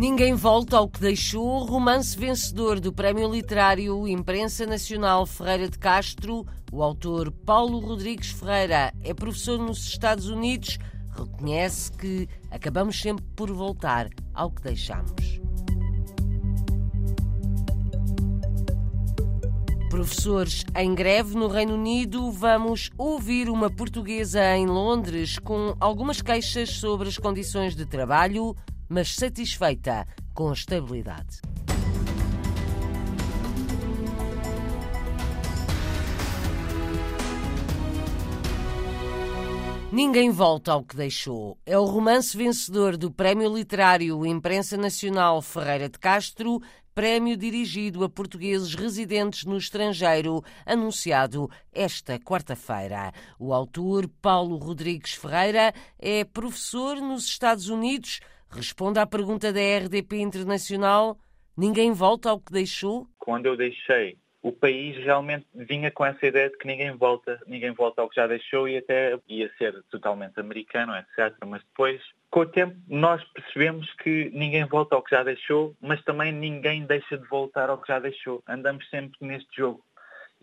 Ninguém volta ao que deixou, romance vencedor do Prémio Literário Imprensa Nacional Ferreira de Castro. O autor Paulo Rodrigues Ferreira é professor nos Estados Unidos. Reconhece que acabamos sempre por voltar ao que deixamos. Professores em greve no Reino Unido, vamos ouvir uma portuguesa em Londres com algumas queixas sobre as condições de trabalho, mas satisfeita com a estabilidade. Ninguém volta ao que deixou. É o romance vencedor do Prémio Literário Imprensa Nacional Ferreira de Castro, prémio dirigido a portugueses residentes no estrangeiro, anunciado esta quarta-feira. O autor, Paulo Rodrigues Ferreira, é professor nos Estados Unidos. Responde à pergunta da RDP Internacional: Ninguém volta ao que deixou? Quando eu deixei o país realmente vinha com essa ideia de que ninguém volta, ninguém volta ao que já deixou e até ia ser totalmente americano, etc. Mas depois, com o tempo, nós percebemos que ninguém volta ao que já deixou, mas também ninguém deixa de voltar ao que já deixou. Andamos sempre neste jogo.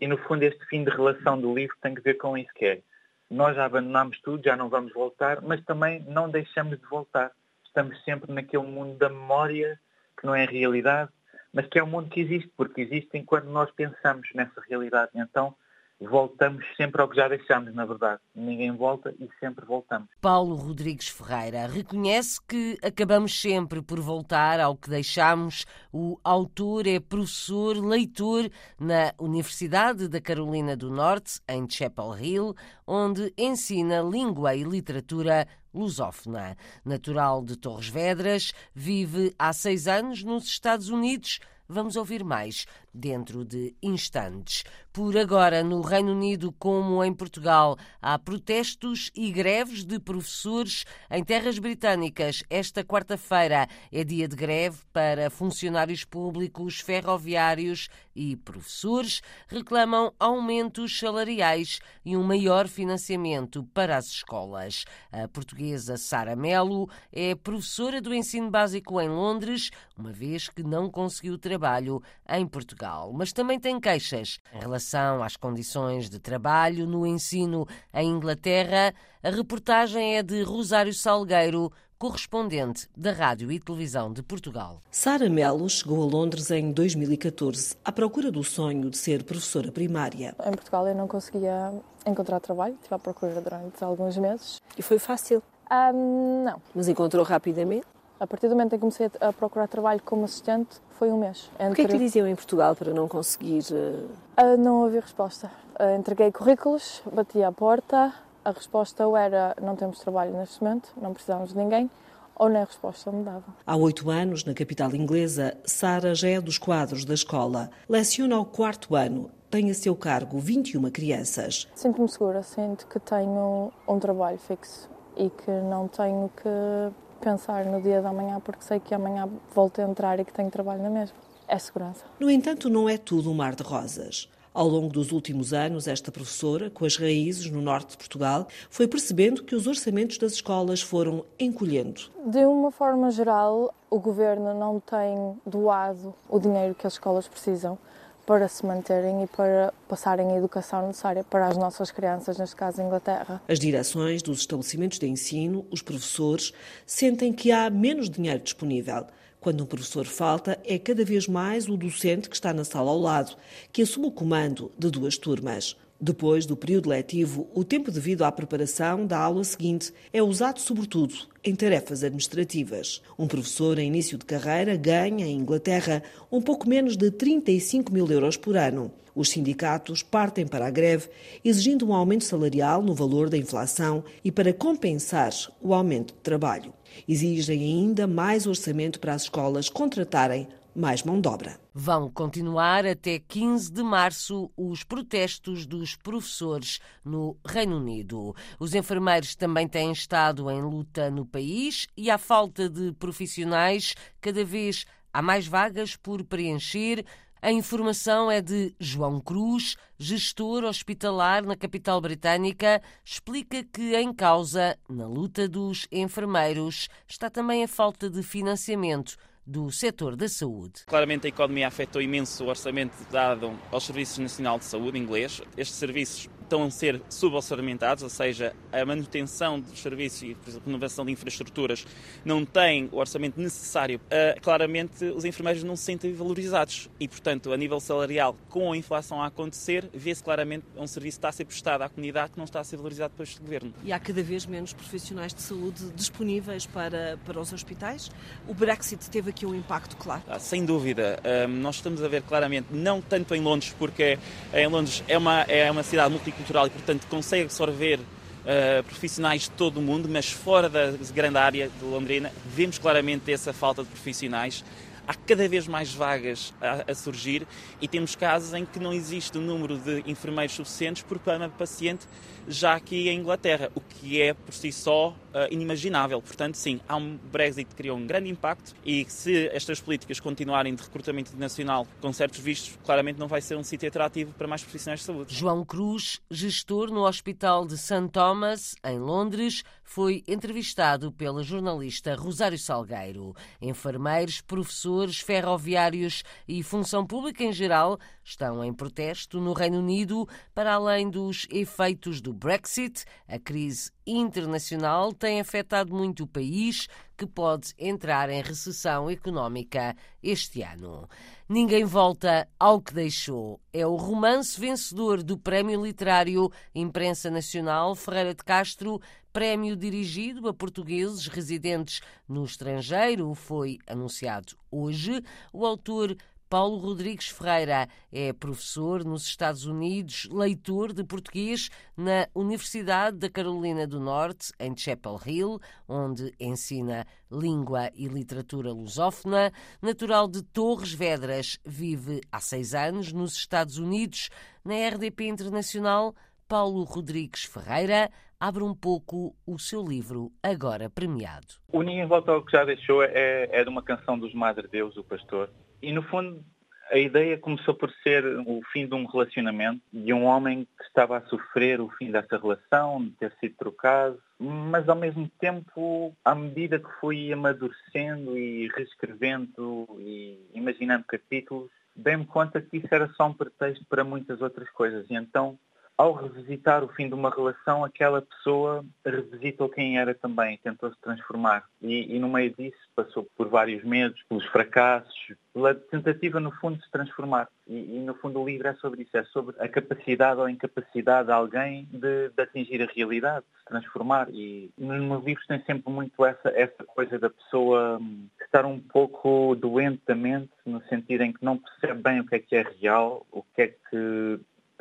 E no fundo este fim de relação do livro tem que ver com isso que é. Nós já abandonamos tudo, já não vamos voltar, mas também não deixamos de voltar. Estamos sempre naquele mundo da memória que não é realidade, mas que é um mundo que existe, porque existe enquanto nós pensamos nessa realidade. Então, voltamos sempre ao que já deixamos, na verdade. Ninguém volta e sempre voltamos. Paulo Rodrigues Ferreira reconhece que acabamos sempre por voltar ao que deixamos. O autor é professor, leitor na Universidade da Carolina do Norte, em Chapel Hill, onde ensina língua e literatura lusófona. Natural de Torres Vedras, vive há seis anos nos Estados Unidos. Vamos ouvir mais dentro de instantes. Por agora, no Reino Unido, como em Portugal, há protestos e greves de professores em terras britânicas. Esta quarta-feira é dia de greve para funcionários públicos, ferroviários e professores. Reclamam aumentos salariais e um maior financiamento para as escolas. A portuguesa Sara Melo é professora do ensino básico em Londres, uma vez que não conseguiu trabalho em Portugal. Portugal, mas também tem queixas em relação às condições de trabalho no ensino em Inglaterra. A reportagem é de Rosário Salgueiro, correspondente da Rádio e Televisão de Portugal. Sara Melo chegou a Londres em 2014 à procura do sonho de ser professora primária. Em Portugal eu não conseguia encontrar trabalho, estive à procura durante alguns meses. E foi fácil? Um, não. Mas encontrou rapidamente? A partir do momento em que comecei a procurar trabalho como assistente, foi um mês. Entre... O que é que lhe diziam em Portugal para não conseguir? Uh, não havia resposta. Uh, entreguei currículos, bati à porta, a resposta ou era não temos trabalho neste momento, não precisamos de ninguém, ou nem a resposta me dava. Há oito anos, na capital inglesa, Sara já é dos quadros da escola. Leciona ao quarto ano, tem a seu cargo 21 crianças. Sinto-me segura, sinto que tenho um trabalho fixo e que não tenho que pensar no dia da manhã porque sei que amanhã volto a entrar e que tenho trabalho na mesma. É segurança. No entanto, não é tudo um mar de rosas. Ao longo dos últimos anos, esta professora, com as raízes no norte de Portugal, foi percebendo que os orçamentos das escolas foram encolhendo. De uma forma geral, o governo não tem doado o dinheiro que as escolas precisam para se manterem e para passarem a educação necessária para as nossas crianças, neste caso Inglaterra. As direções dos estabelecimentos de ensino, os professores, sentem que há menos dinheiro disponível. Quando um professor falta, é cada vez mais o docente que está na sala ao lado, que assume o comando de duas turmas. Depois do período letivo, o tempo devido à preparação da aula seguinte é usado sobretudo em tarefas administrativas. Um professor em início de carreira ganha, em Inglaterra, um pouco menos de 35 mil euros por ano. Os sindicatos partem para a greve, exigindo um aumento salarial no valor da inflação e para compensar o aumento de trabalho. Exigem ainda mais orçamento para as escolas contratarem mais mão de obra. Vão continuar até 15 de março os protestos dos professores no Reino Unido. Os enfermeiros também têm estado em luta no país e, à falta de profissionais, cada vez há mais vagas por preencher. A informação é de João Cruz, gestor hospitalar na capital britânica, explica que em causa, na luta dos enfermeiros, está também a falta de financiamento do setor da saúde. Claramente a economia afetou imenso o orçamento dado aos Serviços Nacional de Saúde inglês. Estes serviços estão a ser suborçamentados, ou seja, a manutenção dos serviços e, por exemplo, renovação de infraestruturas não tem o orçamento necessário. Uh, claramente, os enfermeiros não se sentem valorizados e, portanto, a nível salarial, com a inflação a acontecer, vê-se claramente um serviço que está a ser prestado à comunidade que não está a ser valorizado por este governo. E há cada vez menos profissionais de saúde disponíveis para, para os hospitais. O Brexit teve aqui um impacto claro. Ah, sem dúvida. Um, nós estamos a ver claramente, não tanto em Londres, porque em Londres é uma, é uma cidade multicultural e, portanto, consegue absorver Uh, profissionais de todo o mundo, mas fora da grande área de Londrina, vemos claramente essa falta de profissionais há cada vez mais vagas a, a, surgir e temos casos em que não existe o número de enfermeiros suficientes por cada paciente já aqui em Inglaterra, o que é por si só uh, inimaginável. Portanto, sim, há um Brexit que criou um grande impacto e se estas políticas continuarem de recrutamento internacional com certos vistos, claramente não vai ser um sítio atrativo para mais profissionais de saúde. João Cruz, gestor no Hospital de St. Thomas, em Londres, foi entrevistado pela jornalista Rosário Salgueiro. Enfermeiros, professores, ferroviários e função pública em geral estão em protesto no Reino Unido para além dos efeitos do Brexit. A crise internacional tem afetado muito o país, que pode entrar em recessão económica este ano. Ninguém volta ao que deixou. É o romance vencedor do Prémio Literário Imprensa Nacional Ferreira de Castro, prémio dirigido a portugueses residentes no estrangeiro, foi anunciado hoje. O autor Paulo Rodrigues Ferreira é professor nos Estados Unidos, leitor de português na Universidade da Carolina do Norte, em Chapel Hill, onde ensina língua e literatura lusófona. Natural de Torres Vedras, vive há seis anos nos Estados Unidos. Na RDP Internacional, Paulo Rodrigues Ferreira abre um pouco o seu livro, agora premiado. O Ninguém Volta ao que já deixou é, é de uma canção dos Madre Deus, o pastor, e no fundo a ideia começou por ser o fim de um relacionamento de um homem que estava a sofrer o fim dessa relação, de ter sido trocado, mas ao mesmo tempo, à medida que fui amadurecendo e reescrevendo e imaginando capítulos, dei-me conta que isso era só um pretexto para muitas outras coisas. E então ao revisitar o fim de uma relação, aquela pessoa revisitou quem era também, tentou se transformar. E, e, no meio disso passou por vários medos, pelos fracassos, pela tentativa, no fundo, de se transformar. E, e no fundo o livro é sobre isso, é sobre a capacidade ou incapacidade de alguém de, de atingir a realidade, de se transformar. E nos meus livros tem sempre muito essa, essa coisa da pessoa hum, estar um pouco doente da mente, no sentido em que não percebe bem o que é que é real, o que é que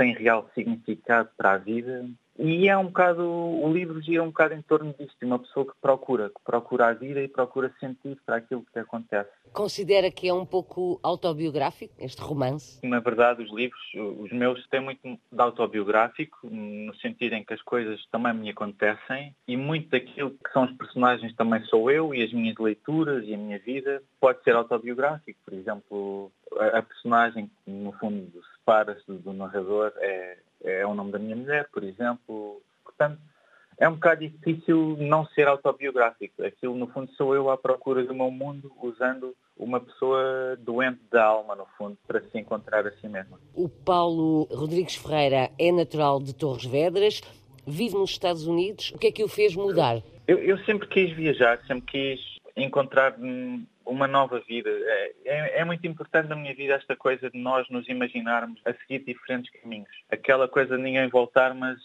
tem real significado para a vida. E é um bocado, o livro gira um bocado em torno disto, de uma pessoa que procura, que procura a vida e procura sentir para aquilo que acontece. Considera que é um pouco autobiográfico, este romance? Na verdade, os livros, os meus, têm muito de autobiográfico, no sentido em que as coisas também me acontecem e muito daquilo que são os personagens também sou eu e as minhas leituras e a minha vida pode ser autobiográfico. Por exemplo, a personagem que, no fundo, separa-se do narrador é, é o nome da minha mulher, por exemplo. Portanto, é um bocado difícil não ser autobiográfico. Aquilo, no fundo, sou eu à procura do meu mundo, usando uma pessoa doente da alma, no fundo, para se encontrar a si mesma. O Paulo Rodrigues Ferreira é natural de Torres Vedras, vive nos Estados Unidos. O que é que o fez mudar? Eu, eu sempre quis viajar, sempre quis encontrar uma nova vida. É, é, é, muito importante na minha vida esta coisa de nós nos imaginarmos a seguir diferentes caminhos. Aquela coisa de ninguém voltar, mas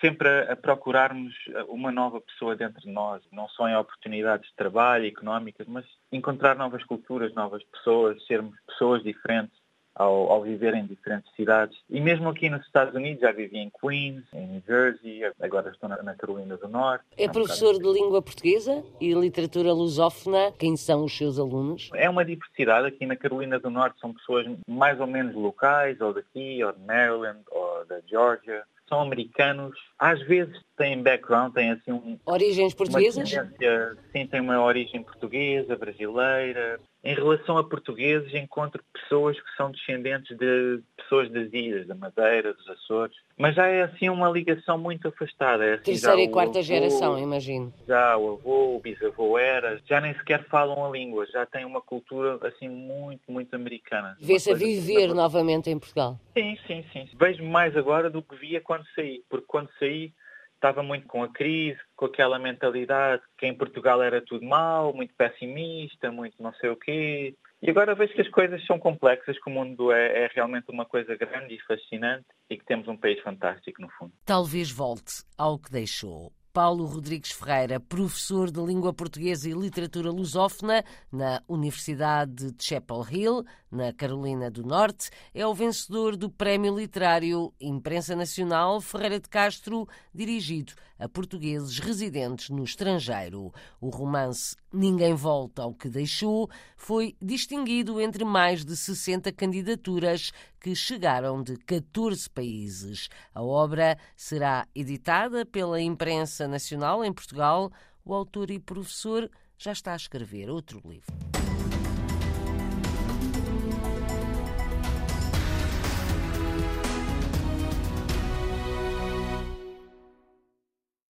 sempre a, a, procurarmos uma nova pessoa dentro de nós, não só em oportunidades de trabalho, económicas, mas encontrar novas culturas, novas pessoas, sermos pessoas diferentes ao, ao, viver em diferentes cidades. E mesmo aqui nos Estados Unidos, já vivi em Queens, em New Jersey, agora estou na, na Carolina do Norte. É professor de língua portuguesa e literatura lusófona. Quem são os seus alunos? É uma diversidade. Aqui na Carolina do Norte são pessoas mais ou menos locais, ou daqui, ou de Maryland, ou da Georgia são americanos, às vezes têm background, têm assim um... Origens portuguesas? sim, têm uma origem portuguesa, brasileira, em relação a portugueses, encontro pessoas que são descendentes de pessoas das ilhas, da Madeira, dos Açores. Mas já é assim uma ligação muito afastada. É assim, Terceira e quarta avô, geração, imagino. Já o avô, o bisavô era, já nem sequer falam a língua, já têm uma cultura assim muito, muito americana. Vê-se a viver novamente em Portugal. Sim, sim, sim. Vejo mais agora do que via quando saí, porque quando saí estava muito com a crise, com aquela mentalidade que em Portugal era tudo mal, muito pessimista, muito não sei o quê. E agora vejo que as coisas são complexas, que o mundo é, é, realmente uma coisa grande e fascinante e que temos um país fantástico, no fundo. Talvez volte ao que deixou. Paulo Rodrigues Ferreira, professor de língua portuguesa e literatura lusófona na Universidade de Chapel Hill, na Carolina do Norte, é o vencedor do Prémio Literário Imprensa Nacional Ferreira de Castro, dirigido a portugueses residentes no estrangeiro. O romance Ninguém Volta ao que Deixou foi distinguido entre mais de 60 candidaturas que chegaram de 14 países. A obra será editada pela imprensa nacional em Portugal. O autor e professor já está a escrever outro livro.